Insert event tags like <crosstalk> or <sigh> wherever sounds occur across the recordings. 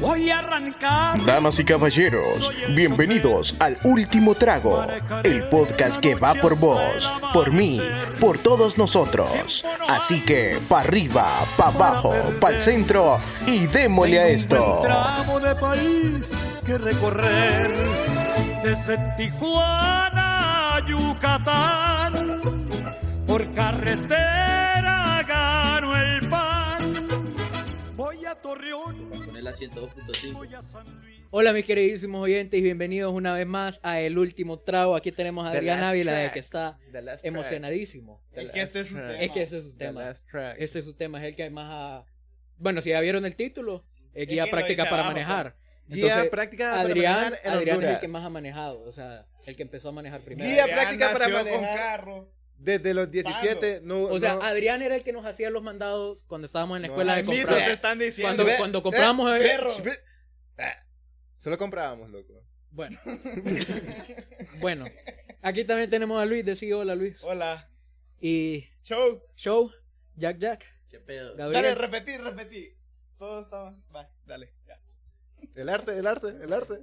Voy a arrancar. Damas y caballeros, bienvenidos al Último Trago, el podcast que va por vos, por mí, por todos nosotros. Así que, pa' arriba, pa' abajo, pa' el centro y démosle a esto. Tramo de país que recorrer desde Tijuana a Yucatán. Por carretera Torreón. Poner la 102.5. Voy a San Luis. Hola mis queridísimos oyentes y bienvenidos una vez más a El Último Trago. Aquí tenemos a Adrián Ávila de track. que está emocionadísimo. track. Es que este es tema. Que su tema. Este es su tema, es el que más ha... Bueno, si ya vieron el título, es guía que práctica para abajo, manejar. Guía práctica para Adrián, manejar en Adrián es el que más ha manejado, o sea, el que empezó a manejar primero. Guía Adrián práctica para nació con manejar. carro. Desde los 17, no, O sea, no- Adrián era el que nos hacía los mandados cuando estábamos en la No, escuela de comprar. te están diciendo. Cuando, Ve- cuando compramos... eh, eh, perro. Solo comprábamos, loco. Bueno. <laughs> bueno. Aquí también tenemos a Luis, decí hola Luis. Hola. Y Show. Show, Jack Jack, ¿Qué pedo? Gabriel. Dale, repetí, repetí. Todos estamos. Va, dale. ya. El arte, el arte, el arte.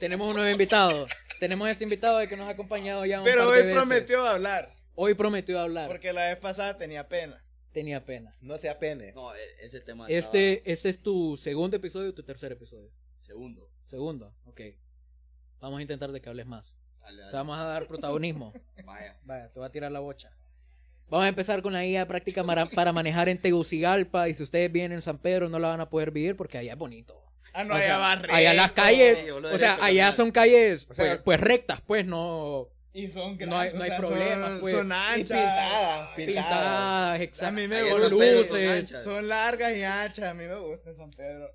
Tenemos un nuevo invitado. Tenemos este invitado de que nos ha acompañado ya un Pero par de hoy veces. prometió hablar. Hoy prometió hablar. Porque la vez pasada tenía pena. Tenía pena. No sea pene. No, e- ese tema Este, este es tu segundo episodio o tu tercer episodio. Segundo. Segundo, ok. Vamos a intentar de que hables más. Dale, Te vamos a dar protagonismo. <laughs> Vaya. Vaya, te voy a tirar la bocha. Vamos a empezar con la guía práctica para, para manejar en Tegucigalpa. Y si ustedes vienen en San Pedro, no la van a poder vivir porque allá es bonito. Ah, no, O allá sea, va allá las calles, o sea, allá son calles O sea, pues, pues rectas, pues no Y son grandes. No hay- no o hay sea, problemas, son, pues. son Y anchas. pintadas, pintadas. pintadas, A exacto. mí me Ahí gusta. esas Pedro son luces. anchas. Son largas y anchas. A mí me gusta San Pedro.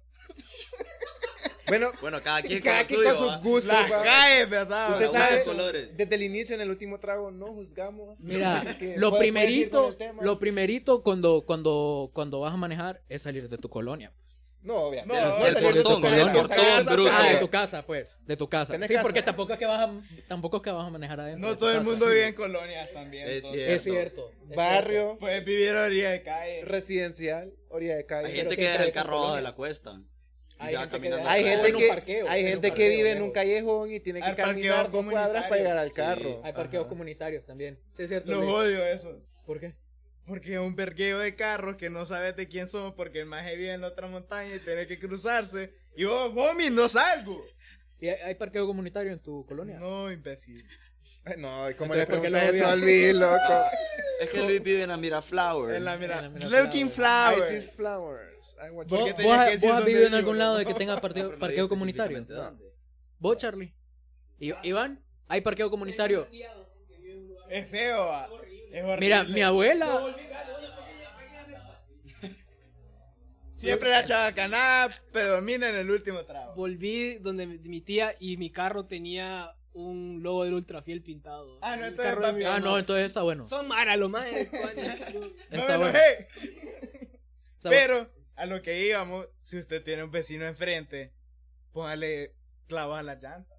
Bueno, Bueno, cada quien cada con quien sus gustos. Las calles, ¿verdad? Usted sabe, desde el inicio en el último trago no juzgamos. Mira, <laughs> lo primerito, lo primerito cuando, cuando, cuando vas a manejar es salir de tu colonia. No, obviamente. No, del de portón, portón, casa, bruto. Ah, de tu casa, pues, de tu casa. ¿Tenés Sí, casa? porque tampoco es que vas a, tampoco es que vas a manejar adentro. de No todo el mundo vive en colonias también. Es cierto. Es cierto. es Barrio, Puedes vivir a orilla de calle. residencial, orilla de calle. Hay gente que deja el carro abajo de la cuesta. Y Hay se va gente que Hay O gente en un que, parqueo, hay gente que vive en un callejón y tiene que caminar dos cuadras para llegar al carro. Hay parqueos comunitarios también. Sí, es cierto. Los odio eso. ¿Por qué? Porque es un vergueo de carros que no sabes de quién son porque el maje vive en la otra montaña y tiene que cruzarse. Y vos, homie, no salgo. ¿Y hay, parqueo comunitario en tu colonia? No, imbécil. Ay, No, ¿y ¿cómo Entonces, le ¿por qué preguntas lo eso al Luis, loco? Es que Luis vive en la Miraflower. En la mira, En la mira Looking I Flowers. see flowers. I want ¿Vos, has vivido en algún ¿no? lado de que tenga parqueo, no comunitario? dónde. ¿Vos, Charlie? ¿Y, Iván? ¿Hay parqueo comunitario? Es feo, va. Mira, mi abuela... Siempre la chabacanada predomina en el último trago. volví donde mi, tía y mi carro tenía un logo del Ultrafiel pintado. Ah, no, entonces mi papi. Ah, no, entonces está bueno. Son mara, lo más. No Está me bueno. Pero a lo que íbamos, si usted tiene un vecino enfrente, póngale clavos a la llanta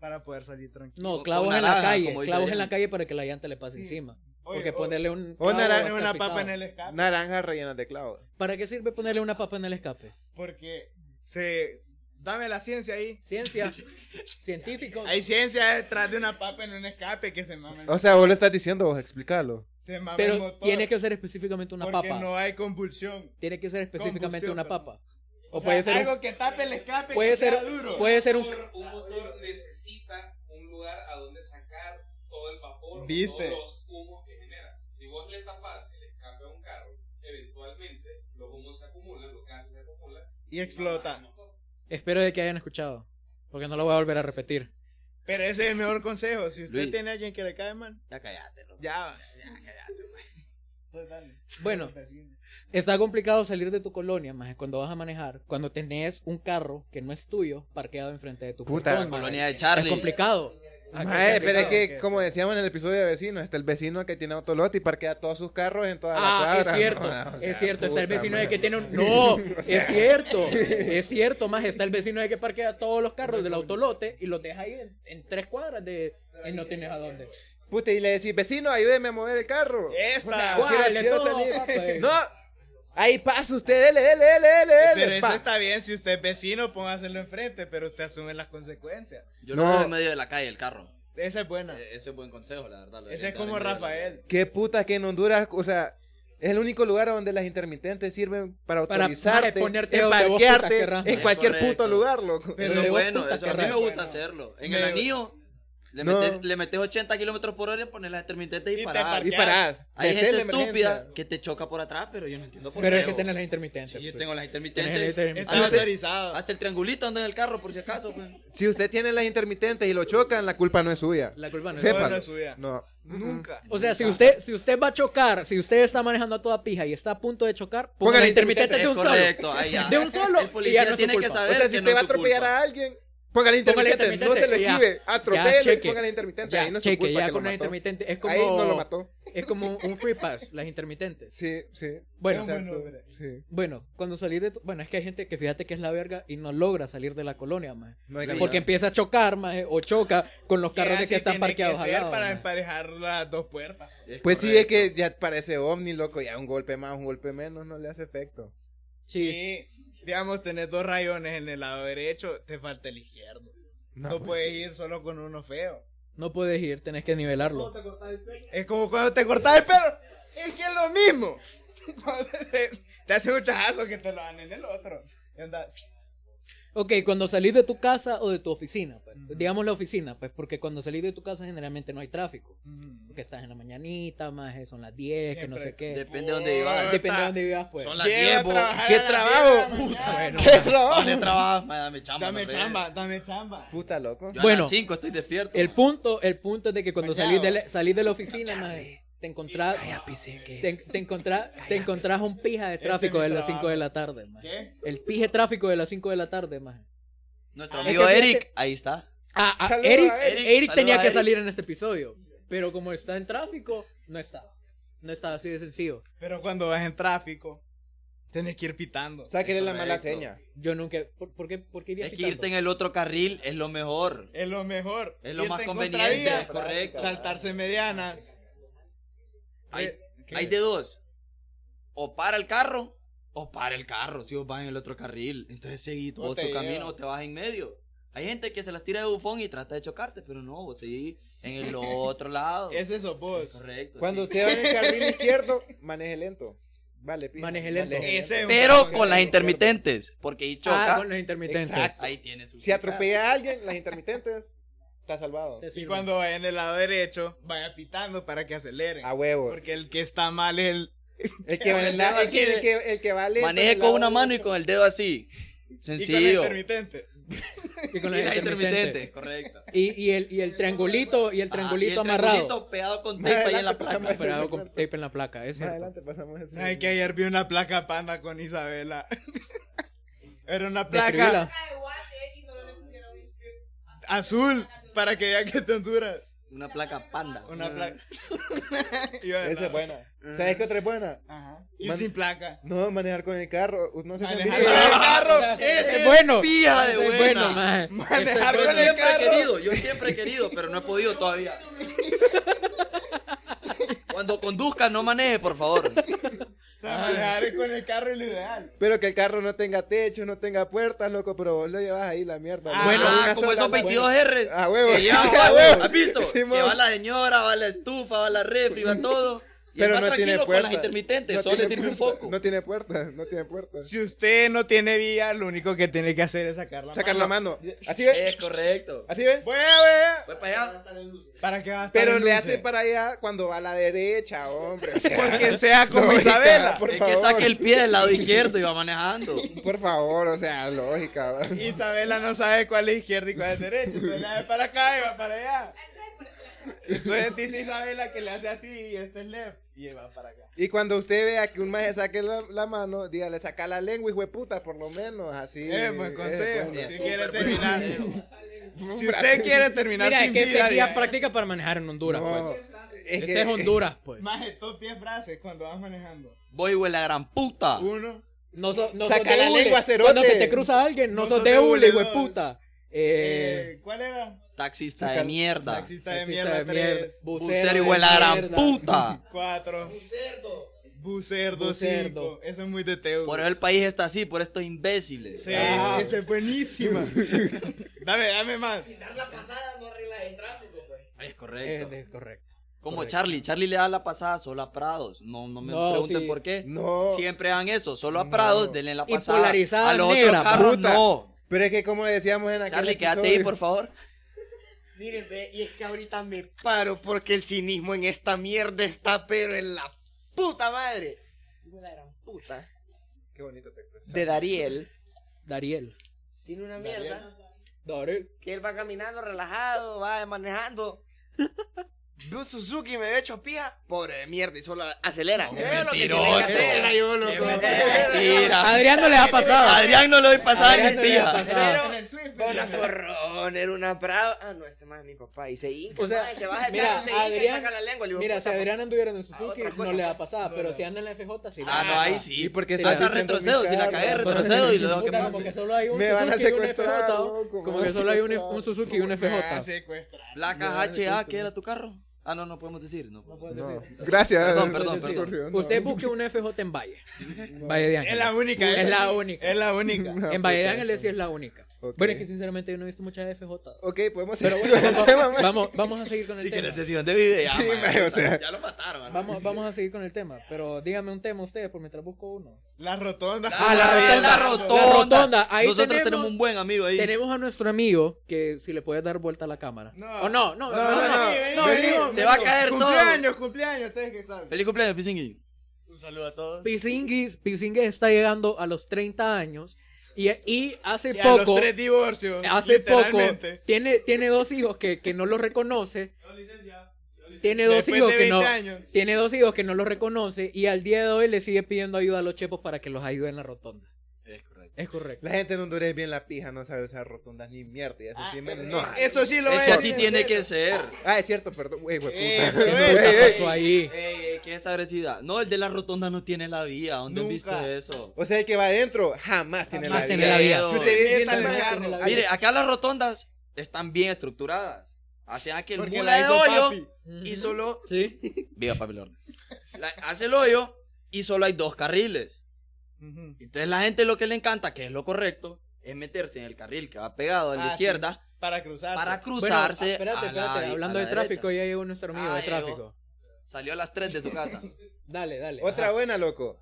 para poder salir tranquilo. No, clavos en la calle. Clavos en la calle para que la llanta le pase Sí. encima. Oye, Porque o- ponerle un O clavo naranja, una papa en el escape. Naranjas rellenas de clavos. ¿Para qué sirve ponerle una papa en el escape? Porque se. Dame la ciencia ahí. Ciencia, <laughs> científicos. Hay ciencia detrás de una papa en un escape que se mama el, O sea, vos lo estás diciendo, vos explícalo. se mama el Pero motor. tiene que ser específicamente una porque papa. no hay convulsión. Tiene que ser específicamente Combustión, una papa. O, O, sea, puede ser algo un, que tape el escape puede que ser sea duro. puede ser un motor- un motor necesita un lugar a donde sacar todo el vapor, ¿Viste? todos los humos que vos le tapas el escape a un carro, eventualmente los humos se acumulan, los gases se acumulan Y explota. el motor. Espero de que hayan escuchado, porque no lo voy a volver a repetir. Pero ese es el mejor consejo. Si usted Luis. tiene a alguien que le cae mal, Ya cállate, loco. ya, ya cállate. Pues dale. Bueno, está complicado salir de tu colonia, más cuando vas a manejar, cuando tenés un carro que no es tuyo parqueado enfrente de tu Puta, portón, La colonia de Es Charlie. complicado. Mae, pero es que, como decíamos en el episodio de vecinos, está el vecino que tiene autolote y parquea todos sus carros en toda la Ah, cuadra. es cierto, No, <laughs> o sea, es cierto, está el vecino de que tiene un... <laughs> No, es cierto, es cierto, más está el vecino de que parquea todos los carros del autolote y los deja ahí en, en tres cuadras de... y no tienes a dónde. Puta, y le decís, vecino, ayúdeme a mover el carro. Esta. O sea, papá. <laughs> No, Ahí pasa usted, dele, dele, dele, dele, Pero eso pa. está bien si usted es vecino, póngaselo enfrente, pero usted asume las consecuencias. Yo No. no en medio de la calle el carro. Esa es buena. Eh, Ese es buen consejo, la verdad. Ese es como Rafael. Qué puta que en Honduras, o sea, es el único lugar donde las intermitentes sirven para Para, autorizarte, maje, ponerte en parquearte en cualquier Correcto. puto lugar, loco. Pero Eso es bueno, eso a mí me gusta Bueno. hacerlo. En Me- el anillo, le No. metes, le metes 80 kilómetros por hora y pones las intermitentes y Y te paras. parqueas. Y parás. Hay gente estúpida que te choca por atrás, pero yo no entiendo por Pero qué. es que o- tenés las intermitentes. Sí, yo pues. tengo las intermitentes. Está Hasta, autorizado. hasta el triangulito anda en el carro, por si acaso. pues. Si usted tiene las intermitentes y lo chocan, la culpa no es suya. La culpa no. No es suya. No. Nunca. O sea, si usted, si usted va a chocar, si usted está manejando a toda pija y está a punto de chocar, ponga Ponga la intermitente de un correcto, solo. ahí ya. De un solo. El y ya no tiene que saber O sea, si usted no va a atropellar culpa. a alguien, póngale Póngale intermitente. No se lo esquive. Cheque. póngale intermitente. Ya, Ahí no cheque, culpa ya que con mató. intermitente. Es como, Ahí no lo mató. Es como un free pass, las intermitentes. Sí, sí. Bueno, Exacto. Exacto. Sí. bueno, cuando salís de tu- Bueno, es que hay gente que fíjate que es la verga y no logra salir de la colonia, más. No Porque empieza a chocar, más, o choca con los carros que están parqueados que para maje. emparejar las dos puertas. Es Pues sí, es que ya parece ovni, loco. Ya un golpe más, un golpe menos no le hace efecto. Sí. Sí. Digamos, tenés dos rayones en el lado derecho, te falta el izquierdo. No, pues puedes sí. ir solo con uno feo. No puedes ir, tenés que nivelarlo. Es como cuando te cortas el pelo. Es que es lo mismo. <laughs> Cuando te, te hace un chajazo que te lo dan en el otro. Y anda- Ok, cuando salís de tu casa o de tu oficina, pues, digamos la oficina, pues porque cuando salís de tu casa generalmente no hay tráfico. Porque estás en la mañanita, más son las 10, que no sé qué. Depende de dónde vivas. Depende de dónde vivas, pues. Son las Llega a 10, bo. trabajar ¿Qué a trabajo? 10 de la mañana. Bueno, ¿Qué trabajo? ¿Dónde trabajas? Ma, Dame chamba. Dame chamba, dame chamba. Puta loco. Yo a Bueno. las 5 estoy despierto. el punto, el punto es de que cuando salís de, la, salís de la oficina, maje, te encontrás, te, te encontrás, te encontrás un pija de tráfico Este es de las 5 trabajo. de la tarde, maje. ¿Qué? El pije tráfico de las 5 de la tarde, maje. Nuestro Ah, amigo es que fíjate- Eric, ahí está. Ah, ah, Eric, a Eric, Eric. Tenía que Eric. salir en este episodio, pero como está en tráfico, no está. No está así de sencillo. Pero cuando vas en tráfico, tenés que ir pitando. Sáquele la mala seña. Yo nunca. ¿Por, por qué, por qué irías Es que irte en el otro carril es lo mejor. Es lo mejor. Es lo Irte más en conveniente, es correcto. Saltarse medianas. Hay, Eh, ¿qué? hay de dos. O para el carro, o para el carro, si vos vas en el otro carril. Entonces seguí todo O tu camino o te vas en medio. Hay gente que se las tira de bufón y trata de chocarte, pero no, vos seguís en el <laughs> otro lado. Ese sos vos. Correcto. Cuando sí. usted va en el carril <laughs> izquierdo, maneje lento. Vale, pija. Maneje lento. Ese es Pero con las intermitentes, porque ahí choca. Ah, con los intermitentes. Exacto. Ahí tiene su Si atropella a alguien, las intermitentes, está salvado. Y cuando vaya en el lado derecho, vaya pitando para que aceleren. A huevos. Porque el que está mal es el. <laughs> El que, <laughs> va en el la- dedo el así el que, el que va lento. Maneje con lado una mano y con el dedo así. Y con Sencillo. las intermitentes. Y con <laughs> Y intermitentes. intermitentes, correcto. Y, y, el, y el triangulito, y el Ajá, triangulito y el amarrado. triangulito pegado con tape ahí en adelante la placa. ese Pegado con tape en la placa, es adelante pasamos ese. Ay, que ayer vi una placa panda con Isabela. Era una placa azul para que vea que te Honduras. Una placa panda. Una Ah. placa. <laughs> Esa es buena. ¿Sabes qué otra es buena? Ajá. Ir Man- sin placa. No, manejar con el carro. No sé si han Manejar con el carro. Ese Ese es bueno. pija de buena. bueno. Manejar es con Yo el siempre he carro. querido, yo <laughs> siempre he querido, pero no he podido todavía. <laughs> Cuando conduzca, no maneje, por favor. Sea, con el carro es lo ideal. Pero que el carro no tenga techo, no tenga puertas, loco, pero vos lo llevas ahí la mierda. Ah. Bueno, Una como esos la- 22 R. A huevo. Que llevan, <laughs> A a huevo. ¿Has visto? Que va la señora, va la estufa, va la refri, va todo. Y Pero va no tiene tranquilo con puertas. las intermitentes, No solo le tiene sirve un puertas, foco. No tiene puertas, no tiene puertas. Si usted no tiene vía, lo único que tiene que hacer es sacar la Sacar mano. la mano. <laughs> ¿Así ves? Es correcto. ¿Así ves? Voy a ver. Voy para allá. ¿Para qué va a estar Pero en le hace para allá cuando va a la derecha, hombre. O <laughs> sea, Porque sea como <laughs> lógica, Isabela. Por Es favor. que saque el pie del lado izquierdo y va manejando. Por favor, o sea, lógica. Isabela no sabe cuál es izquierda y cuál es derecha. Entonces le hace para acá y va para allá. Entonces dice Isabela que le hace así y este es left y va para acá. Y cuando usted vea que un maje saque la, la mano, dígale, saca la lengua, hijo de puta, por lo menos, así. Eh, buen es consejo. bueno. Si quiere terminar. Si usted quiere terminar Mira, sin que vida, este diga, práctica para manejar en Honduras, No, pues. es Este que- es Honduras, pues. Maje, top 10 frases cuando vas manejando. Voy, güey, la gran puta. Uno. No, so- no Saca sos de la hule. lengua, cerote. Cuando se te cruza alguien, no, No sos sos de hule, hule, hijo de dos. puta. Eh, Eh, ¿Cuál era? Taxista de mierda. Taxista de taxista mierda de mierda, 3. bucero la gran mierda. puta. 4. Bucerdo, Bucerdo. cinco. Eso es muy de Teo. Por eso el país está así, por estos imbéciles. Sí, Ah. esa es buenísima. <laughs> dame, dame más. la pasada no arregla el tráfico, pues. Es Es, correcto. es correcto. Como correcto. Charlie. Charlie le da la pasada solo a Prados. No, no me No, pregunten sí. por qué. No. Siempre hagan eso. Solo a Prados, denle la Y pasada. polarizada a los negra, otros carros puta. no. Pero es que como decíamos en aquel Charlie, quédate ahí, por favor. <laughs> Miren, ve, y es que ahorita me paro porque el cinismo en esta mierda está, pero en la puta madre. Hijo de la gran puta. Qué bonito te. De Dariel. Dariel. Tiene una mierda Dariel. que él va caminando relajado, va manejando. <laughs> Un Suzuki y me ve hecho pija. Pobre de mierda, y solo acelera. No, lo que tiene mentiroso. que hacer. Era yo, loco. Mentira. Adrián no le ha pasado. Adrián no le doy pasada Adrián ni ha pasado. Pero una forrón, era una brava. Ah, no, este más es mi papá. Y se hinca, O sea, se baja el mira, carro, se hinca y saca la lengua. Mira, si Adrián anduviera en el a Suzuki, no le va a pasar. Pero si anda en la FJ, sí. Ah, no, ahí sí. ¿Y por qué Hasta retrocedo. Si la cagué, retrocedo y lo dejo que pase. como que solo hay un Me van a Suzuki y un secuestrar, FJ. Como que solo hay un, Suzuki y un Me va a FJ. secuestrar. Placas HA, ¿qué era tu carro? Ah, no, no podemos decir. No. No puedes No. decir. Gracias. Perdón, perdón, perdón. No. Usted busque un FJ en Valle. <laughs> Valle de Ángeles. Es la única. Es la única. Es la única. No, En Valle de puta. Ángeles sí es la única. Bueno, es que sinceramente yo no he visto muchas FJ. Ok, podemos Pero seguir bueno, con el vamos, vamos, vamos a seguir con el Si tema. quieres decir dónde vive, ya, Sí, man, mae, o sea. ya lo mataron. man. Vamos, vamos a seguir con el tema. Pero dígame un tema ustedes, por mientras busco uno. La rotonda. Ah, la bien, rotonda. la rotonda. La rotonda. Ahí Nosotros tenemos- tenemos un buen amigo ahí. Tenemos a nuestro amigo que si le puedes dar vuelta a la cámara. No. O no, no, no, No, no, no, no, vení, no, vení, venimos- Se va a caer todo. Cumpleaños, cumpleaños, ustedes que saben. Feliz cumpleaños, Pisingui. Un saludo a todos. Pisinguis, Pisinguis está llegando a los 30 años y, y hace Y a poco, los tres divorcios. hace poco, tiene, tiene dos hijos que, que no lo reconoce. Tiene dos Después hijos de que no, 20 años. tiene dos hijos que no lo reconoce y al día de hoy le sigue pidiendo ayuda a los chepos para que los ayuden en la rotonda. Es correcto. Es. La gente en Honduras es bien la pija, no sabe usar rotondas ni mierda. Y eso sí me enoja. Eso sí lo Es voy que así tiene en que ser. Ah, es cierto, perdón. Güey, güey, Eh, puta. pero ¿Qué ey, pasó ahí? Ey, ¿qué es? No, el de la rotonda no tiene la vía. ¿Dónde has Nunca. visto eso? O sea, el que va adentro jamás tiene Jamás la tiene vida. la vida. Si usted ve bien Métale la el mano- carro. tiene la Mire, acá las rotondas están bien estructuradas. Hacen aquel Porque mula la de hizo hoyo papi. y solo... Sí. Viva papi Lord. La- hace el hoyo y solo hay dos carriles. Entonces la gente lo que le encanta, que es lo correcto, es meterse en el carril que va pegado a la Ah, izquierda Para cruzarse. para Bueno, cruzarse. espérate, a la- espérate. a Hablando la de tráfico, derecha. ya llegó nuestro amigo Ah, de llegó. tráfico. Salió a las 3 de su <laughs> casa. Dale, dale. Otra Ajá. buena, loco.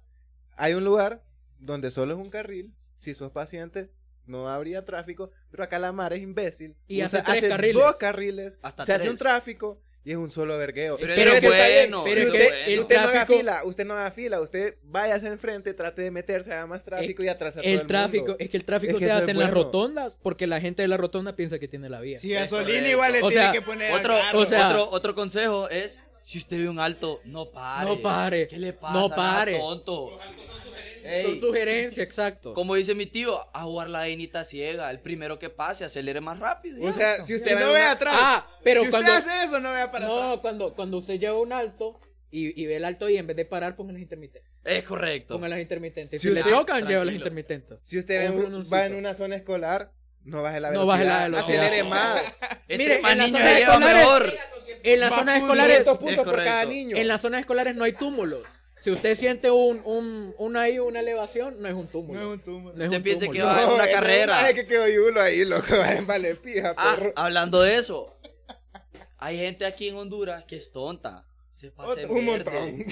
Hay un lugar donde solo es un carril. Si sos paciente, no habría tráfico. Pero acá la mar es imbécil. Y Usa- hace tres carriles. dos carriles. Hasta se hace un tráfico y es un solo vergueo. Pero eso es está bien. bueno, pero Si es usted, que bueno. el usted no haga fila, usted no haga fila. Usted vaya hacia enfrente, trate de meterse, haga más tráfico y atrasa a todo el El tráfico, mundo. es que el tráfico Es que se eso hace en las bueno. rotondas porque la gente de la rotonda piensa que tiene la vía. Si Es gasolina igual le O tiene sea, que poner Otro, o sea- otro, otro consejo es, si usted ve un alto, no pare. No pare. ¿Qué le pasa? No pare. tonto. Son Ey, sugerencias, exacto. como dice mi tío, a jugar la vainita ciega. El primero que pase, acelere más rápido. O ya. sea, si usted no una- atrás. Ah, pero si cuando- usted hace eso, no vea para atrás. No, cuando, cuando usted lleva un alto y, y ve el alto y en vez de parar, ponga las intermitentes. es correcto. Ponga las intermitentes. Si Si, le usted- chocan, lleva las intermitentes. Si usted ve Un va en una zona escolar, no baje la No velocidad. baje la velocidad. Acelere <laughs> más. Este Mire, más en las zonas escolares- mejor. En las zonas puntos. escolares, 500 puntos por correcto. cada niño. en las zonas escolares no hay túmulos. Si usted siente un, un, un ahí, una elevación, no es un túmulo. No es un túmulo. No es Usted un piense túmulo. que va en una ese carrera. maje que quedó yulo ahí, loco. <laughs> Vale pija, Ah, perro. hablando de eso, hay gente aquí en Honduras que es tonta. Se pasa Otro. en Un verde. montón.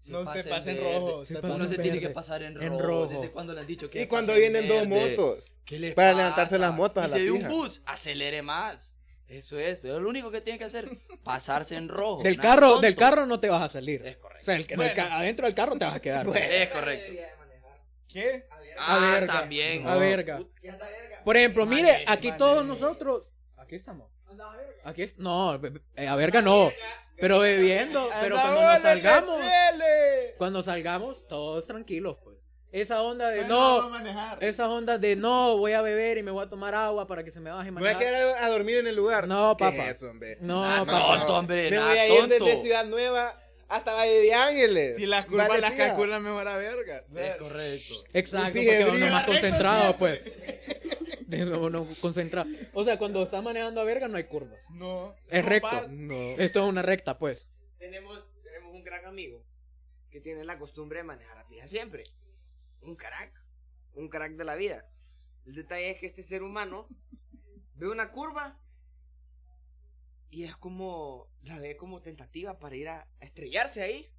Se <laughs> No, usted pasa en verde. rojo. Se usted pasa Uno en se tiene que verde. pasar en rojo. En rojo. ¿Desde cuándo le han dicho que Y cuando en vienen dos verde? motos. ¿Qué le Para pasa? levantarse las motos a Y la si ve pija. un bus, acelere más. Eso es, eso es lo único que tiene que hacer. <laughs> Pasarse en rojo. Del carro, tonto. del carro no te vas a salir. Es correcto. O sea, el, adentro del carro te vas a quedar. <laughs> Es correcto. ¿Qué? Ah, A verga. también. A verga. Por ejemplo, mire, aquí todos nosotros. Aquí estamos. Aquí es, no, eh, a verga no. Pero bebiendo, pero cuando nos salgamos, cuando salgamos, todos tranquilos, pues. Esa onda de no no, manejar. esa onda de no, voy a beber y me voy a tomar agua para que se me baje Me voy a manejar. quedar a dormir en el lugar. No, ¿Qué papá. es eso, hombre? No, Ah, papá. Tonto, hombre. Me nada voy a ir tonto. desde Ciudad Nueva hasta Valle de Ángeles. Si las curvas Vale las pija. calcula mejor a verga. Es correcto. Exacto, porque uno pijedrín. más concentrado, <laughs> pues. De uno concentrado. O sea, cuando está manejando a verga no hay curvas. No. Es no recto. No. Esto es una recta, pues. Tenemos, tenemos un gran amigo que tiene la costumbre de manejar a pija siempre. Un crack. Un crack de la vida. El detalle es que este ser humano ve una curva y es como, la ve como tentativa para ir a, a estrellarse ahí.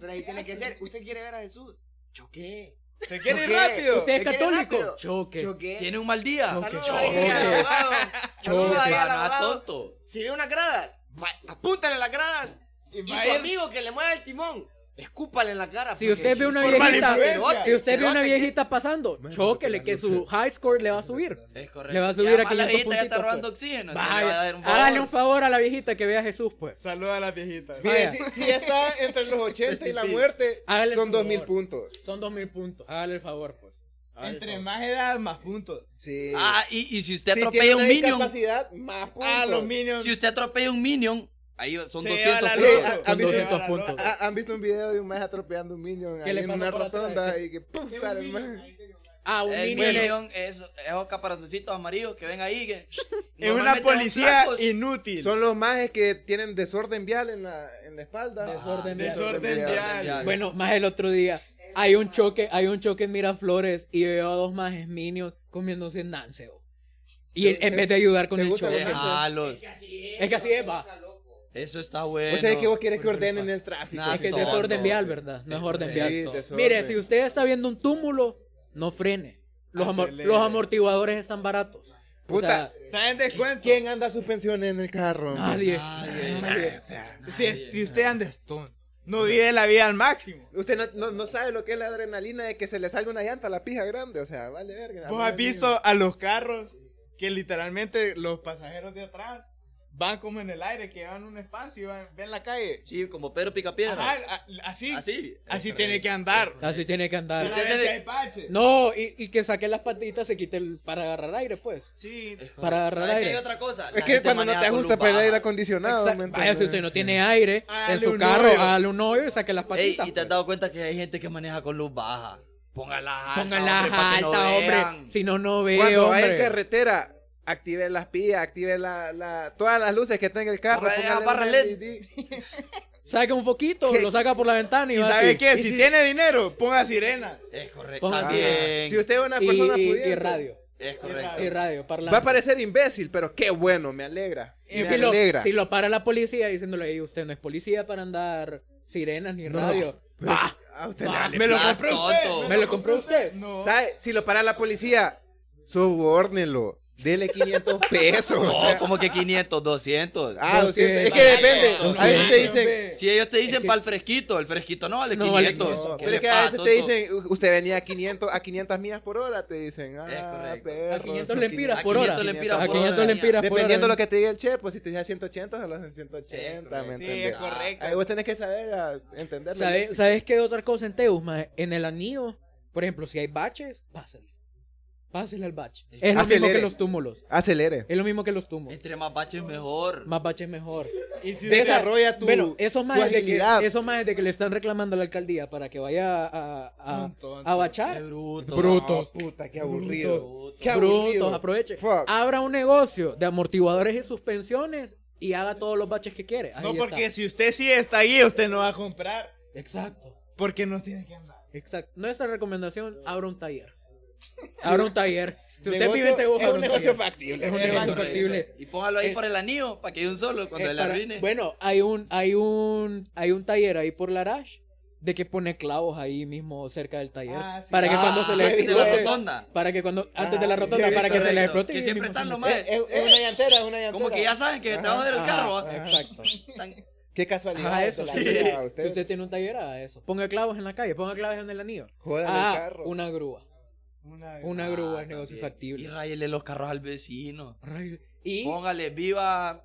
Pero ahí tiene que ser. Usted quiere ver a Jesús. Choqué. Se quiere ir rápido. ¿Usted es ¿Se quiere católico? Choque. Choqué. Tiene un mal día. Choque. Ah, no, abogado. tonto. Si ve unas gradas, apúntale las gradas. Y a su amigo que le mueva el timón, escúpale en la cara. Si usted ve una viejita, si usted ve una viejita pasando, chóquele que su high score le va a subir. Es correcto. Le va a subir Y a la 500 viejita ya puntitos. está robando pues. oxígeno. entonces le va a dar Vaya, un favor. hágale un favor a la viejita que vea a Jesús, pues. Saluda a las viejitas. Mire, si, si <laughs> está entre los 80 y la muerte, Hágale son el 2000 favor. puntos. Son dos mil puntos. Hágale el favor, pues. El Entre favor. más edad, más puntos. Sí. Ah, y, y si usted si atropella un minion, más puntos. Ah, los minions. si usted atropella un minion, ahí son Se 200 lleva la puntos. Ah, ¿Han visto- 200 puntos. Ah, ¿Han visto un video de un más atropellando un minion ¿Qué ahí le en una rotonda y que puf, sale el? Ah, un El minion. es- minion es esos caparazoncitos amarillos que ven ahí. Que <laughs> Es una policía inútil. Son los majes que tienen desorden vial en la, en la espalda. Desorden vial. Desorden vial. Bueno, más el otro día. Hay un choque, hay un choque en Miraflores y veo a dos majes minions comiéndose nanceo. Y en, en vez de ayudar con ¿Te el choque. Es que así es, va. Eso está bueno. O sea, es que vos quieres que ordenen el tráfico. Nah, Es que es desorden vial, ¿verdad? No es orden Sí, vial. desorden. Mire, si usted está viendo un túmulo, no frene. Los, amor- los amortiguadores están baratos. O Puta. sea, Está en descuento. ¿Quién anda a suspensiones en el carro? hombre? nadie. Nadie. nadie. Si, es- si usted anda es tonto. No vive la vida al máximo. Usted no, no, no sabe lo que es la adrenalina de que se le salga una llanta a la pija grande. O sea, vale verga. ¿Vos has visto a los carros que literalmente los pasajeros de atrás van como en el aire, que llevan un espacio y van, ven la calle? Sí, como Pedro Picapiedra. Ajá, así. Así. Así tiene que andar. Así tiene que andar. Hay. No, y, y que saque las patitas, se quite el, para agarrar aire, pues. Sí. Para agarrar ¿Sabes qué aire. hay otra cosa? La Es que cuando no te ajusta para el aire acondicionado. Exacto. ¿me Vaya, si usted no tiene aire en su carro, hágale un hoyo y saque las Ey, patitas. y te has pues. dado cuenta que hay gente que maneja con luz baja. Póngala alta. Hombre, que no altas, hombre. vean. Si no, no veo, Cuando en hombre. carretera, active las pillas, active la, la, todas las luces que tenga el carro. Barra un LED. <laughs> Saca un foquito, ¿Qué? lo saca por la ventana y, ¿Y va sabe así. qué? Y Si si- tiene dinero, ponga sirenas. Es correcto. Ponga- También. Si usted es una persona y- pudiente, y radio. Es correcto. Y radio, parlante. va a parecer imbécil, pero qué bueno, me alegra. Y Me si lo, alegra. si lo para la policía diciéndole, "Ey, usted no es policía para andar sirenas ni radio. Ah, A usted le Me lo compró usted. ¿Me lo compró usted? No. ¿Sabe? Si lo para la policía, sobórnelo. Dele 500 pesos. o No, sea. como que 500, 200. Ah, 200. Es que depende. A veces te dicen. Si ellos te dicen Es que- para el fresquito, el fresquito no vale No vale 500. 500. ¿Qué Pero le es que a veces te dicen, "U- usted venía a 500, a 500 millas por hora, te dicen. Ah, Es correcto. perro, a 500 son lempiras 500. por hora. 500 lempiras A por 500 hora. lempiras por Dependiendo de hora. lo que te diga el che, pues si te dice 180, se lo hacen 180, ¿me Sí, entiendes? es correcto. Ahí vos tenés que saber a, entenderlo. ¿Sabes, ¿Sabes qué otra cosa en Teus? En el anillo, por ejemplo, si hay baches, pásale. Pásale al bache. Es lo mismo Acelere. que los túmulos. Acelere. Es lo mismo que los túmulos. Entre más baches mejor. Más baches mejor. Y si usted- Desarrolla tu, bueno, esos tu más de que, agilidad. esos majes de que le están reclamando a la alcaldía para que vaya a, a, Son tontos. a bachar. Qué bruto. Brutos. Ah, puta, qué aburrido. Bruto. Qué aburrido. Brutos, aproveche. Fuck. Abra un negocio de amortiguadores y suspensiones y haga todos los baches que quiere. Ahí No, porque está. si usted sí está ahí, usted no va a comprar. Exacto. Porque no tiene que andar. Exacto. Nuestra recomendación, abra un taller. Abra un taller. Si usted Negocio- vive en Tegucigalpa, es un negocio taller. factible. Es un negocio factible. Y póngalo ahí Eh, por el anillo para que de un solo cuando Eh, le arruine. bueno, hay un, hay un, hay un taller ahí por Larash de que pone clavos ahí mismo cerca del taller Ah, sí. para que Ah, cuando se le <laughs> antes de la explote- rotonda. para que cuando antes de la Ah, rotonda para que se le correcto. explote Que siempre están los más- Es, es- es una llantera, es una llantera. Como que ya saben que te va a el carro. ¿ah? Exacto. Qué casualidad. Ajá, eso. sí. a Si usted. usted tiene un taller, haga eso. Ponga clavos en la calle, ponga clavos en el anillo. Jodan el Ah, carro. una grúa. Una, Una grúa es Ah, negocio también. Y factible. rayele los carros al vecino. Y Póngale, viva.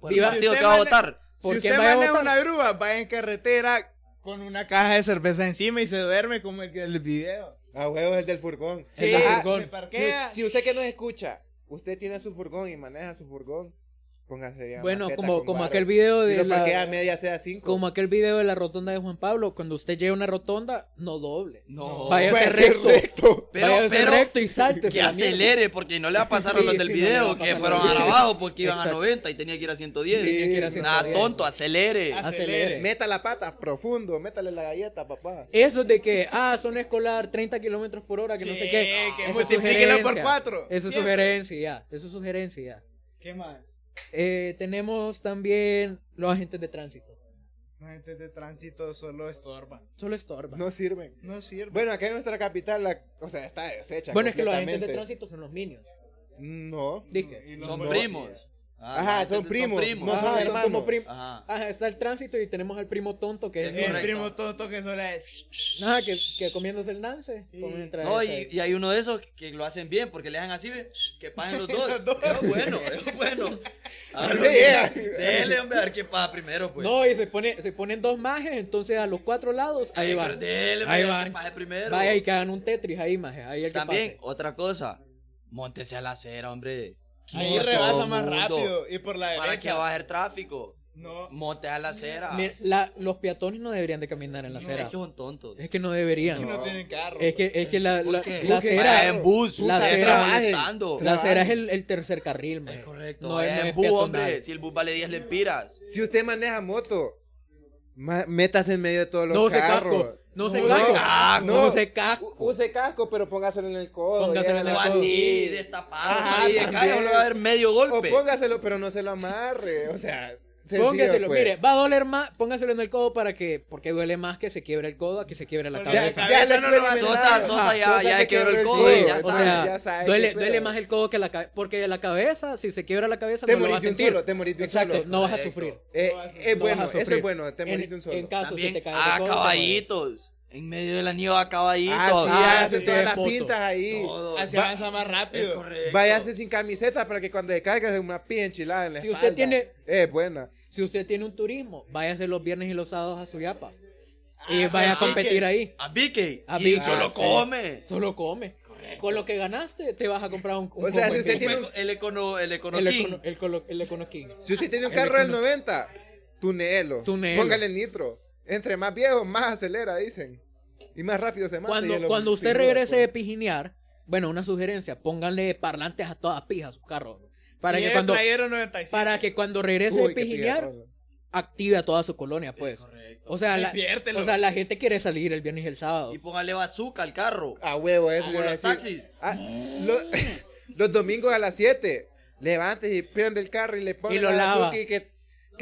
Por Viva- el partido Si que va a votar. Si ¿Por usted maneja una grúa, va en carretera con una caja de cerveza encima y se duerme como el que el video. A huevos el del furgón. El del Ajá, furgón. se parquea. Si, si usted que nos escucha, usted tiene su furgón y maneja su furgón, Póngase Bueno, maceta como, como aquel video de la, a media sea 5. como aquel video de la rotonda de Juan Pablo, cuando usted llega a una rotonda, no doble. No. Vaya a ser recto. recto. Pero, Vaya a ser pero recto y salte. que acelere, porque no le va a pasar a Sí, los del sí, video que fueron a abajo porque iban a Exacto. 90 y tenía que ir a 110. Sí, Nada 110. tonto, acelere. Acelere. Meta la pata profundo, métale la galleta, papá. Eso de que, ah, son escolar 30 kilómetros por hora, que no sé qué. que Eso por sugerencia. cuatro. Eso es sugerencia, ya. Eso es sugerencia, ya. ¿Qué más? Eh, tenemos también los agentes de tránsito. La gente de tránsito solo estorban. Solo estorban. No sirven. No sirve. Bueno, acá en nuestra capital, la, o sea, está deshecha. bueno, es que los agentes de tránsito son los minions. No. Dije. Y los Son No. primos. Ah, Ajá, son primos, no son Ajá, hermanos. como prim- Ajá. Ajá, está el tránsito y tenemos al primo tonto que es El correcto. primo tonto que solo es. Ajá, que, que comiéndose el nance. Sí. No, y, y hay uno de esos que lo hacen bien porque le dejan así, que paguen los <laughs> dos. Los dos. Es bueno, es bueno. <laughs> A ver, Yeah. Dele, hombre, a ver quién paga primero, pues. No, y se, pone, se ponen dos majes, entonces a los cuatro lados, ahí Ay, van. dele, Ahí hombre, van. que primero. Vaya y que hagan un Tetris ahí, maje. Ahí el que También, otra cosa, montese a la acera, hombre. Ahí rebasa todo más rápido. Y por la Para que derecha. baje el tráfico. No. Monte a la acera. Mira, la- los peatones no deberían de caminar en la No, acera. es que son tontos. Es que no deberían. Que no tienen carro. Es que, es que la, ¿Por la, la acera, en bus, la acera- molestando. la acera es el, el tercer carril, maje. Es correcto. No, es- no en es bus, peatonal. hombre. Si el bus vale 10 lempiras. Si usted maneja moto, ma- métase en medio de todos los No carros. casco. No use casco. casco. No use casco. U- Use casco, pero póngaselo en el codo. Póngaselo en el O la- codo. así, destapado. Ajá, ahí de calle, va a haber medio O golpe. póngaselo, pero no se lo amarre. O sea, sencillo, Póngaselo, pues. mire, va a doler más, póngaselo en el codo para que, porque duele más que se quiebre el codo a que se quiebre la Ya, cabeza. ya, lo no. Sosa. Sosa ya, Sosa ya se quebró el codo. el ya o sabe. sea, ya sabe duele, duele más el codo que la cabeza, porque la cabeza, si se quiebra la cabeza, Te no lo vas a moriste un sentir. solo, te moriste un Exacto, solo. no vas a sufrir. Eh, No vas a- es No bueno, vas a eso sufrir. es bueno, te En- moriste un solo. En caso También si te caes a de codo, te caballitos. En medio de la nieve a caballitos. Ah, sí, Ah, hace sí, todas las pintas ahí. Todo. Así Va- avanza más Es rápido. correcto. Váyase sin camiseta para que cuando se caiga sea una pie enchilada en la Si usted espalda. tiene- Es buena. Si usted tiene un turismo, váyase los viernes y los sábados a Suyapa. y Ah, vaya a competir ahí. A Vicky. A y Vicky. solo Ah, sí. come. Solo come. Con lo que ganaste, te vas a comprar un, un O sea, si usted tiene un- El econo, el econo el, King. econo, el, colo- el Econo King. Si usted tiene un carro del econo- 90, tuneelo. Tuneelo. Póngale nitro. Entre más viejo, más acelera, dicen. Y más rápido se mata. Cuando, cuando usted regrese de pijinear, bueno, una sugerencia, pónganle parlantes a todas pijas a su carro. Para Y que cuando, playero 95. para que cuando regrese Uy, de pijinear, active a toda su colonia, pues. O sea, la, Diviértelo. o sea, la gente quiere salir el viernes y el sábado. Y póngale bazooka al carro. A huevo, eso. Como los taxis. Ah, lo- <laughs> los domingos a las 7. Levantes y prende el carro y le pone Y lo la lava. azúcar y que,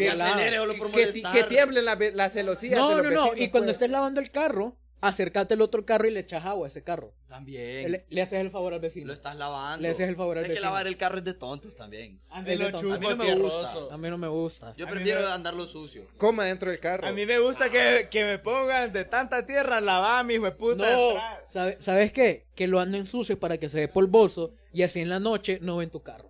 que, acelere por que, que tiemblen las ve- las celosías. No, de no, los no. vecinos, Y cuando pues. estés lavando el carro, acércate al otro carro y le echas agua a ese carro. También. Le, le haces el favor al vecino. Lo estás lavando. Le haces el favor al Es que vecino. lavar el carro es de tontos también. A mí, De lo no- chupo A mí no me tierroso. gusta. a mí no me gusta. Yo A mí prefiero me- andarlo sucio. Coma dentro del carro. A mí me gusta que, que me pongan de tanta tierra lavar mi hijo de puta No. ¿sabe- ¿sabes qué? Que lo anden sucio para que se ve polvoso y así en la noche no ven tu carro.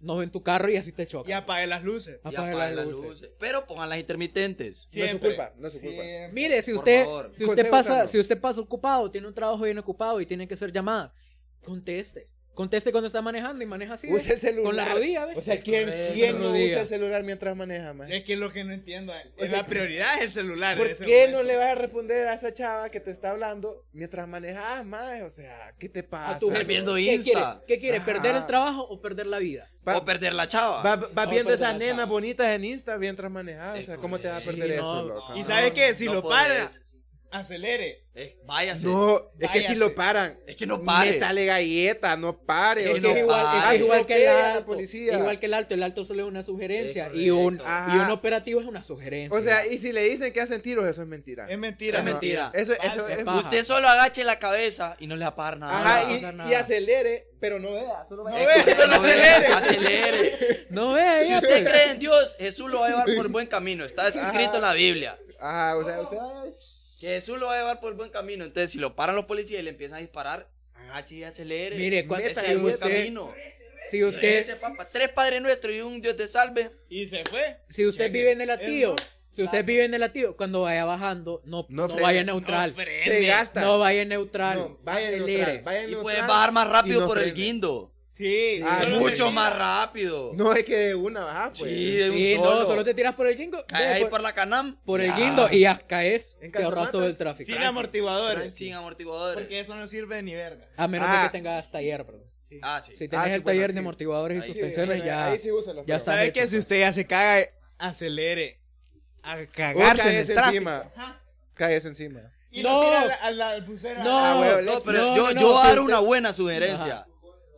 No ven tu carro y así te Y choca. apague las luces. Y Apague apague las las luces. luces. Pero pongan las intermitentes. No es su culpa, no es su culpa. Siempre. Mire, si usted, si usted Consejo pasa, sano. si usted pasa ocupado, tiene un trabajo bien ocupado y tiene que ser llamada, conteste. Conteste cuando está manejando y maneja así. Usa el celular. Con la rodilla, ¿ves? O sea, ¿quién, Correcto. ¿quién no Rodilla. usa el celular mientras maneja, man? Es que es lo que no entiendo. eh. O sea, la prioridad es el celular. ¿Por qué momento. no le vas a responder a esa chava que te está hablando mientras manejas, más? O sea, ¿qué te pasa? a tu jefe. viendo ¿Qué Insta. quiere? ¿Qué quiere? Ajá. ¿Perder el trabajo o perder la vida? Va- o perder la chava. Va, va viendo esas nenas bonitas en Insta mientras manejas. O Es sea, ¿cómo te va a perder eso, no, loco? Y no. sabe qué, si no lo podés. Acelere. Eh, váyase. No, es que si Váyase. lo paran. Es que no pare. Métale galleta, no pare. Es que sea, es igual, es que pare. es igual que el alto. policía. Igual que el alto. El alto solo es una sugerencia. Es y, un. Ajá. y un operativo es una sugerencia. O sea, y si le dicen que hacen tiros, eso es mentira. Es mentira. Es mentira. Eso, eso es Paja. Usted solo agache la cabeza y no le va a pagar nada. Ajá, No y, pasar y nada. acelere, pero no vea, solo No vaya. ve, Eh, solo no acelere. Acelere. <laughs> no ve, Si usted pues. cree en Dios, Jesús lo va a llevar por buen camino. Está escrito en la Biblia. Ajá, o sea, usted vaya. Que Jesús lo va a llevar por el buen camino. Entonces, si lo paran los policías y le empiezan a disparar, agache y acelere. Mire, cuando- Ese es el buen camino. Si usted, Ese, papá. Tres Padres Nuestros y un Dios te salve. Y se fue. si usted Cheque. vive en el latío, Eso. si usted vive en el latío, cuando vaya bajando, no, No no, vaya No neutral. frene. Se gasta. No vaya neutral. No, vaya neutral, vaya en Y neutral puedes bajar más rápido no por el guindo. Sí, Ah, Mucho más rápido. No es que de una baja, pues. Sí, de un Sí, solo. no, solo te tiras por el. Caes ve, ahí por, por la canam. por el guindo y ya caes. En Te ahorras todo el tráfico. Sin amortiguadores. Sin amortiguadores. Porque eso no sirve ni verga. A menos Ah. de que tengas taller, bro. Ah, sí. Si tenés Ah, sí, el bueno, taller sí. de amortiguadores y Ahí suspensiones, ya, ahí sí usan los ya perros. está ¿Sabe hecho, que si pues. usted ya se caga, acelere a cagarse en el caes tráfico? encima. Caes encima. Y No. no tira al, al, al bucero. No, Ah, No, pero No, yo, no, no, yo voy a si dar usted- una buena sugerencia. Ajá.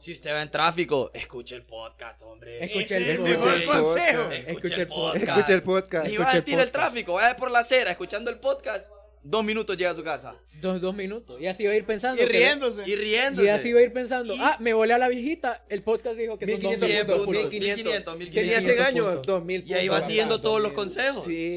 Si usted va en tráfico, escuche el podcast, hombre. Escuche el el podcast. mejor Sí. consejo. Escuche el podcast. Escucha el podcast. Y Escuche va a el sentir el tráfico, vaya por la acera escuchando el podcast. Dos minutos llega a su casa. Dos, dos minutos. Y así va a ir pensando. Y que- riéndose. Y riéndose. Y así va a ir pensando. Ah, me volé a la viejita. El podcast dijo que son dos 1500 Cien puntos, puntos, 1500. 1500, Tenía 100 1500 años, puntos. 2000 Y ahí va siguiendo todos los 2000. consejos. Sí.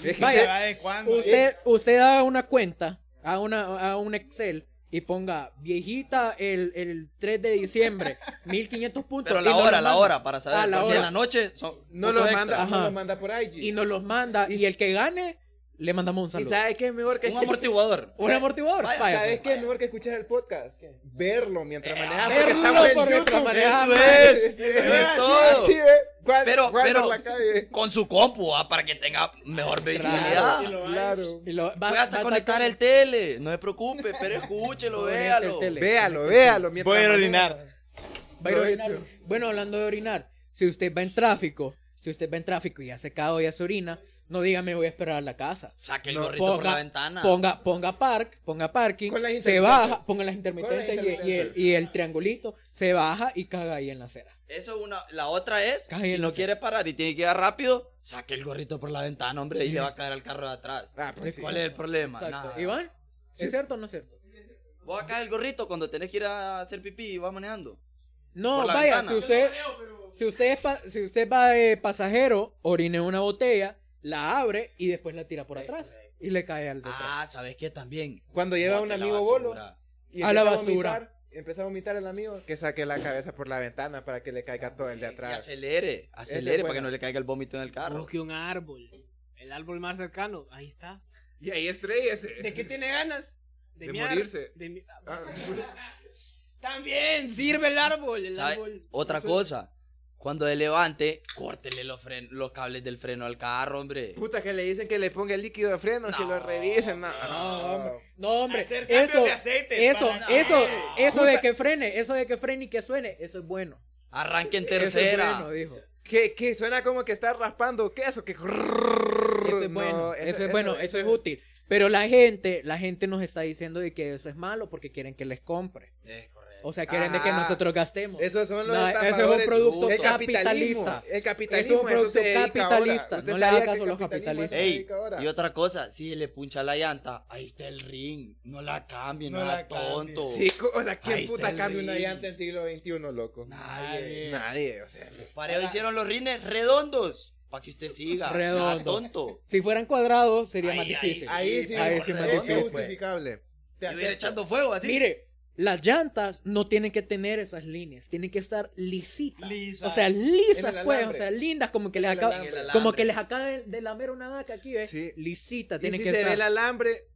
Sí. Es que Vaya. Usted, usted haga una cuenta, haga, una, haga un Excel y ponga viejita el, el 3 de diciembre, <laughs> 1500 puntos. Pero la hora, los la hora, para saber. Ah, la porque en la noche son no puntos lo extra. manda, no Ajá. lo manda por IG. Y nos los manda. Y, el que gane, le mandamos un ¿Y saludo. sabes qué es mejor que Un amortiguador. <laughs> Un amortiguador. Vaya, Vaya, ¿Sabes qué es mejor que escuchar el podcast? Verlo mientras manejas. verlo Porque estamos en por mientras manejas, Eso es. Eso todo. sí, eh. ¿Cuál- Pero, pero por la calle? con su compu, ah, para que tenga mejor visibilidad. Y lo Claro. Y lo- va- Puede hasta va- conectar el tele, no se preocupe, pero escúchelo, <laughs> véalo. Véalo, véalo. mientras Voy a orinar. A. Bueno, hablando de orinar, si usted va en tráfico, si usted va en tráfico y ya se cago y ya se orina, no diga me voy a esperar a la casa. Saque el No, gorrito por la ventana. Ponga, ponga park, ponga parking, se baja, ponga las intermitentes y, y el, intermitentes. y el triangulito, se baja y caga ahí en la acera. Eso es una. La otra es, Cállate, si no quiere parar y tiene que ir rápido, saque el gorrito por la ventana, hombre, y le va a caer al carro de atrás. Ah, pues sí. ¿Cuál es el problema? Nada. Iván, ¿es cierto o no es cierto? Vos a caer el gorrito cuando tenés que ir a hacer pipí y vas manejando. No, vaya, ventana. si usted, si usted, es pa- si usted va de pasajero, orine una botella, la abre y después la tira por atrás y le cae al detrás. Ah, ¿sabes qué? También. Cuando lleva un amigo bolo y A la empieza basura. vomitar, empieza a vomitar el amigo, que saque la cabeza por la ventana para que le caiga todo el de Y atrás. acelere, Esa acelere es para que no le caiga el vómito en el carro. Busque un árbol. El árbol más cercano. Ahí está. Y ahí estrellese. ¿De qué tiene ganas? De miar, morirse. de mi- Ah, <laughs> También sirve el árbol. El árbol. Otra cosa. Cuando él levante, córtele los, fren- los cables del freno al carro, hombre. Puta que le dicen que le ponga el líquido de freno, que lo revisen. No, No, no. hombre. No, hombre. Hacer Eso, de aceite eso, para- eso, eso de que frene, eso de que frene y que suene, eso es bueno. Arranque en Eso es tercera. bueno, dijo. Que, que suena como que está raspando queso, que... Eso es No, bueno, eso, es bueno, eso es útil. Pero la gente, la gente nos está diciendo de que eso es malo porque quieren que les compre. Es correcto. O sea, quieren de que Ah, nosotros gastemos. Esos son los No, ese es un producto El capitalista. capitalismo. El Es capitalismo, un eso producto capitalista. ahora. ¿Usted No le haga caso a los capitalistas. Ey, y otra cosa, si le puncha la llanta, ahí está el ring. No la cambie, no, No la tonto. Sí, o sea, ¿quién Ahí puta cambia una llanta en siglo XXI, loco? Nadie. Nadie, o sea. Para eso hicieron los rines redondos. Para que usted siga. Redondo. Tonto. Si fueran cuadrados sería Ahí, más ahí difícil. Ahí sí, Ahí sí es más difícil. es justificable. Te hubiera echando fuego así. Mire, las llantas no tienen que tener esas líneas, tienen que estar lisitas. Lisas. O sea, lisas, pues, o sea, lindas, como que les acaba, como que les acaba de, de lamer una vaca aquí, ¿ves? Sí. Lisita, Y tiene si que se estar. ve el alambre,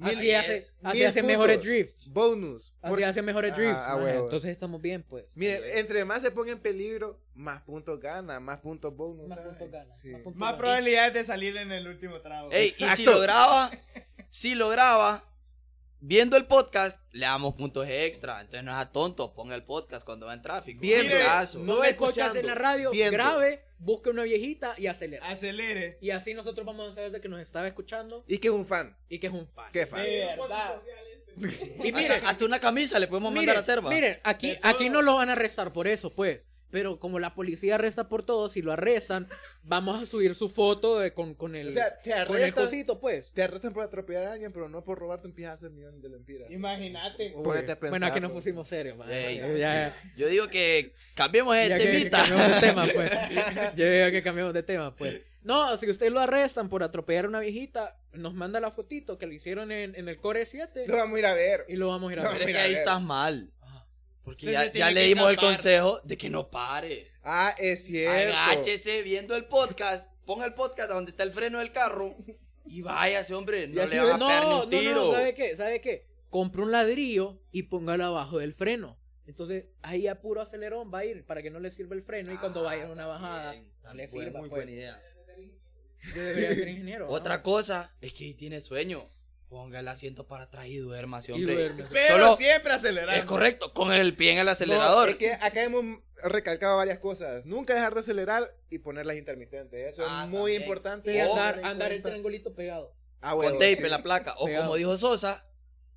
Así hace, así hace mejores drifts. bonus. Así Por- hace mejores Ah, drifts. ah, maje. huevo. Entonces estamos bien, pues. Mire, entre más se ponga en peligro, más puntos gana, más puntos bonus. Más puntos gana, Sí. más puntos Más gana. probabilidades de salir en el último trago. Ey, y si Exacto. lo graba, si lo graba, viendo el podcast, le damos puntos extra. Entonces no es tonto, ponga el podcast cuando va en tráfico. Viendo. Hazle caso. No Ponga el podcast escuchando, en la radio, viendo. grabe, busque una viejita y acelera. Acelere. Y así nosotros vamos a saber de que nos estaba escuchando Y que es un fan. y que es un fan. ¿Qué fan? De verdad. Y miren, Hasta, hasta una camisa le podemos mandar a hacer, va. miren, aquí, aquí no lo van a arrestar por eso, pues. Pero como la policía arresta por todo, si lo arrestan, vamos a subir su foto de- con, con el, O sea, te con el arrestan, cosito, pues. te arrestan por atropellar a alguien, pero no por robarte un pijazo de millones de lempiras. Imagínate. Ponete a pensar, bueno, aquí nos pusimos serios, man. Ey, Ya- ya- Yo digo que cambiemos el ya que, que temita. cambiamos de tema, pues. <laughs> Yo digo que cambiamos de tema, pues. No, si usted lo arrestan por atropellar a una viejita, nos manda la fotito que le hicieron en, en el Core 7 Lo vamos a ir a ver. y lo vamos a ir a No, ver. Pero es que ahí a ver. estás mal. Porque ya, ya le dimos el consejo de que no pare. Ah, es cierto. Agáchese viendo el podcast. Ponga el podcast donde está el freno del carro. Y váyase, hombre. No le va a pegar ni No, un no, tiro. no, ¿sabe qué? ¿Sabe qué? Compre un ladrillo y póngalo abajo del freno. Entonces, ahí a puro acelerón va a ir para que no le sirva el freno y cuando vaya a una bajada Bien, no le sirva. muy pues. buena idea. Yo debería ser ingeniero. <laughs> Otra cosa es que tiene sueño. Ponga el asiento para atrás y duerma, Y hombre. duerme. Pero Solo- siempre acelerando. Es correcto, con el pie en el No, acelerador. es que acá hemos recalcado varias cosas. Nunca dejar de acelerar y poner las intermitentes. Eso Ah, es muy también. importante. Y andar, el triangulito pegado. Ah, con huevo, tape sí. en la placa. O Pegado. como dijo Sosa,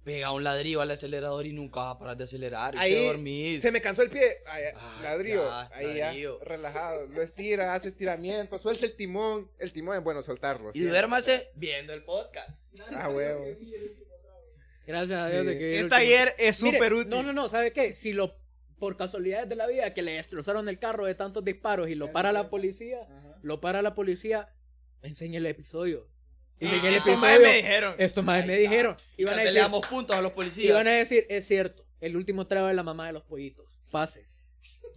pega un ladrillo al acelerador y nunca vas a parar de acelerar. Y Ahí te dormís. Se me cansó el pie. Ay, Ah, ladrillo. ya, Ahí ladrillo. ya, relajado. Lo estira, hace estiramiento, suelta el timón. El timón es bueno soltarlo. Y sí. duérmase viendo el podcast. Ah, huevo. Gracias a Dios de que Este ayer es súper útil. No, no, no, ¿sabe qué? Si lo por casualidades de la vida que le destrozaron el carro de tantos disparos y lo para la policía, lo para la policía, enseña el episodio. Y en el Estos episodio, me dijeron. Esto más me dijeron. Iban a, le decir, damos puntos a los policías. iban a decir, es cierto, el último trago de la mamá de los pollitos. Pase,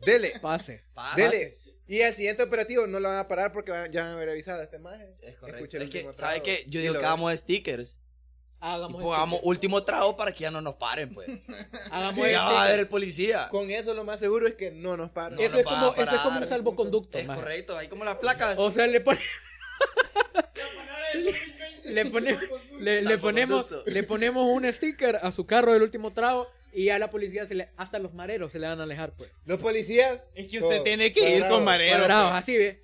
Dele, pase. Pasa. dele. Y el siguiente operativo no lo van a parar porque ya van a haber avisado a este maje. Es correcto. Es que, último ¿sabe trago. qué? Yo Y digo que hagamos stickers. Y Hagamos pongamos sticker. último trago para que ya no nos paren, pues. <laughs> Hagamos Sí, ya va a ver el policía. Con eso lo más seguro es que no nos paran. Eso nos es como, eso es como un salvoconducto, Es maje. correcto, ahí como las placas. O sea, le pone... le, pone- le, le ponemos, le ponemos un sticker a su carro del último trago y a la policía se le, hasta los mareros se le van a alejar, pues. Los policías. Es que usted todo tiene que ir con mareo. Cuadrados, pues. así ve.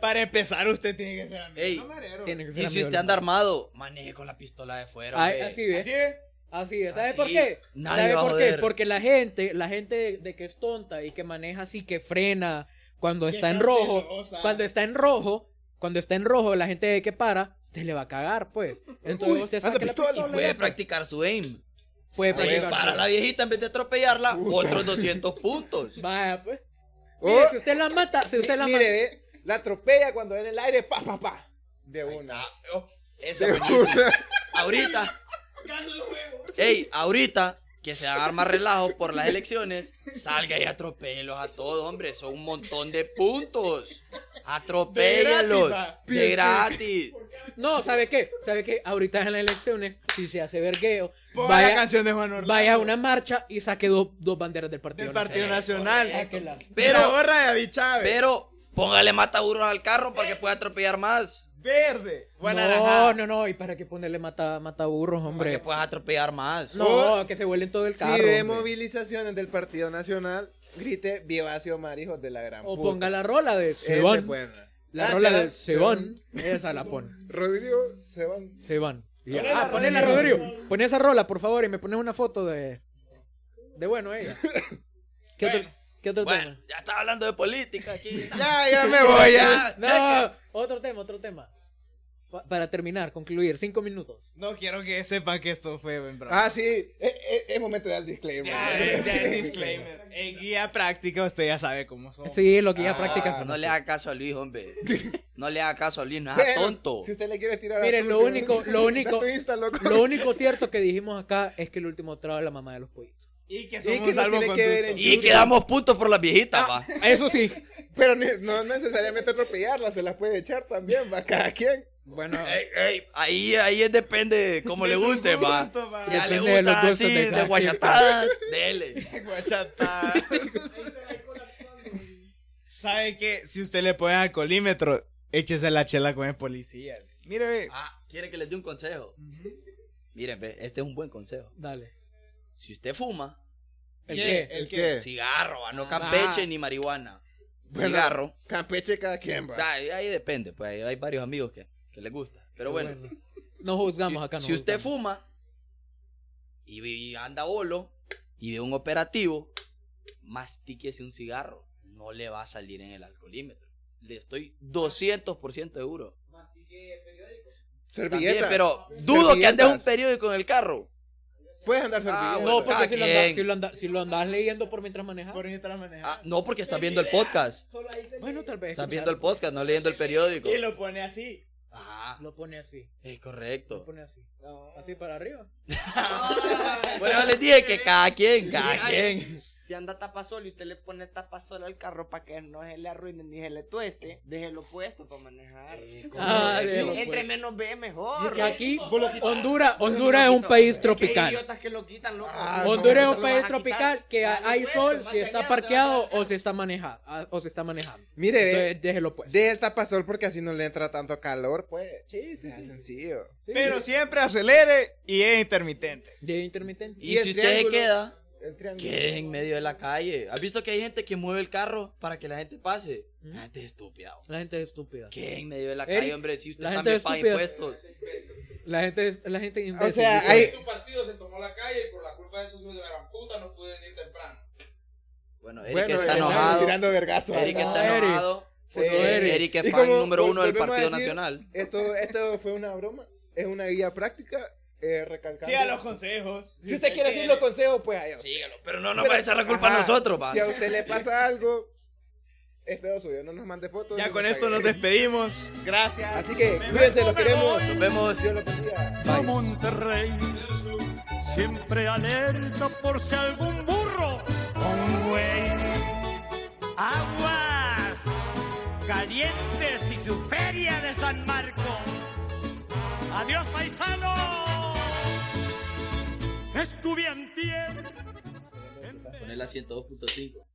Para empezar, usted tiene que ser amigo. Ey, No, marero. Tiene que ser y si usted anda armado, maneje con la pistola de fuera. Ay, así ve. ¿Así ve? Así es. ¿Sabe Así, por qué? nadie ¿Sabe va a por qué? Porque la gente, la gente de que es tonta y que maneja así, que frena cuando está en rojo, cuando está en rojo, cuando está en rojo, la gente que para, se le va a cagar, pues. Entonces Uy, usted saque la pistola. pistola Puede ya, practicar su aim. puede practicar. para la viejita, en vez de atropellarla, otros 200 puntos. <laughs> Vaya, pues. Oh, Mire, si usted la mata, si usted la mire, mata. ve, la atropella cuando en el aire, pa, pa, pa. De una. Oh, Eso es buenísimo. Ahorita. Ey, ahorita que se hagan más relajo por las elecciones, salga y atropéyelos a todos, hombre. Son un montón de puntos. Atropéllenlos. De gratis. De gratis. No, ¿sabe qué? ¿Sabe qué? Ahorita en las elecciones, si se hace vergueo, Ponga vaya, la canción de Juan Orlando. vaya a una marcha y saque dos, dos banderas del Partido Del Partido Nacional. Pero- la gorra de David Chávez. Pero póngale mataburros al carro para que pueda atropellar más. Verde. Buena No, naranja. no, no, y para qué ponerle mata, mataburros, Para que hombre. puedas atropellar más. No, que se vuelen todo el Si carro. ve hombre. movilizaciones del Partido Nacional, grite Viva Xiomara, hijos de la gran O puta. ponga la rola de Sebón. buena. La Ah, rola Sebán, de Sebón. Esa la pone. Rodrigo Sebán. Sebón. Y- Ponela, Ah, ponela, Rodrigo. Rodrigo. Pon esa rola, por favor, y me pones una foto de. De bueno ella. <laughs> ¿Qué otro, ¿qué otro Bueno, tema? ya estaba hablando de política aquí. <laughs> Ya, ya me voy, ya. No, otro tema, otro tema. Pa- para terminar, concluir, cinco minutos. No quiero que sepan que esto fue en broma. Ah, sí. Es, es- es momento de dar el disclaimer. Ya, <laughs> ya, ya, disclaimer. En guía práctica usted ya sabe cómo son. Sí, lo que ya Ah, practicas. No le haga caso a Luis, hombre. <laughs> No le haga caso a Luis, no es tonto. Si usted le quiere tirar a Miren, tu lo único, lo <laughs> único, Insta, lo único cierto que dijimos acá es que el último trago es la mamá de los pollitos. Y que Y somos que nos tiene que ver. Y quedamos puntos por las viejitas, va. Eso sí. Pero ni- no necesariamente atropellarla, se la puede echar también, va cada quien. Bueno, Ey, ey, ahí, ahí es depende cómo De le guste, va. Si a le de gusta gustos así, de de, guachatadas, <laughs> dele. Guachata. ¿Sabe qué? Si usted le pone alcoholímetro, échese la chela con el policía. Mire, ve. Ah, quiere que les dé un consejo. Miren, ve, este es un buen consejo. dale. Si usted fuma, ¿El ¿Qué? ¿El qué? cigarro, va, no campeche Ah. ni marihuana. Bueno, cigarro. Campeche cada quien, va. Ahí, ahí depende, pues hay varios amigos que, que les gusta. Pero bueno, No juzgamos si, acá. no si usted juzgamos. fuma y, anda bolo y ve un operativo, mastíquese un cigarro. No le va a salir en el alcoholímetro. Le estoy 200% seguro. También, Servilletas. pero dudo que andes un periódico en el carro. Puedes andar Ah, bueno, No, porque si lo, andas, si, lo anda- si lo andas leyendo por mientras manejas. Por mientras manejar. Ah, no, porque estás viendo el podcast. Bueno, tal vez. Estás viendo el podcast, no leyendo el periódico. Y lo pone así. Ajá, Lo pone así. es Lo correcto. pone así. Así para arriba. <laughs> Bueno, les dije que cada quien, cada quien. Si anda tapasol y usted le pone tapasol al carro para que no se le arruine ni se le tueste, déjelo puesto para manejar. Ah, Sí, déjelo Entre puesto. menos ve, mejor. Y aquí, Honduras, Honduras es un país tropical. Es que hay idiotas que lo quitan, loco. Honduras es un ¿Cómo te lo país tropical que hay puesto, sol si está parqueado o se está manejando. O se está manejando. Mire, Entonces, déjelo pues. de el tapasol porque así no le entra tanto calor, pues. Sí, sí, sí. sencillo. Sí, Pero sí. siempre acelere y es intermitente. De intermitente. Y, Y si usted se queda, El triángulo. quede en medio de la calle. ¿Has visto que hay gente que mueve el carro para que la gente pase? ¿Mm? La gente es estúpida. La gente es estúpida. Quede en medio de la Eric, calle, hombre. Si usted la gente también es paga estúpida. impuestos. La gente es, la gente es O sea, hay- Tu partido se tomó la calle y por la culpa de esos hijos de la gran puta no pueden ir temprano. Bueno, Eric Bueno, está enojado. tirando vergazo. Eric No, está Eric. enojado. Sí, Eric. Eric es fan como número uno del Partido decir, Nacional. Esto, esto fue una broma. Es una guía práctica. Eh, recalcando. Siga los consejos. Si usted quiere decir los consejos, pues allá. Sígalo, pero no nos va a echar la culpa ajá, a nosotros, va. Si a usted le pasa <laughs> algo, es pedo suyo. No nos mande fotos. Ya con esto nos despedimos. Gracias. Así que cuídense, los queremos. Nos vemos. Dios los bendiga. a Monterrey, siempre alerta por si algún burro un güey. Aguas calientes y su feria de San Marcos. Adiós, paisano. Estuve antier. La 102.5.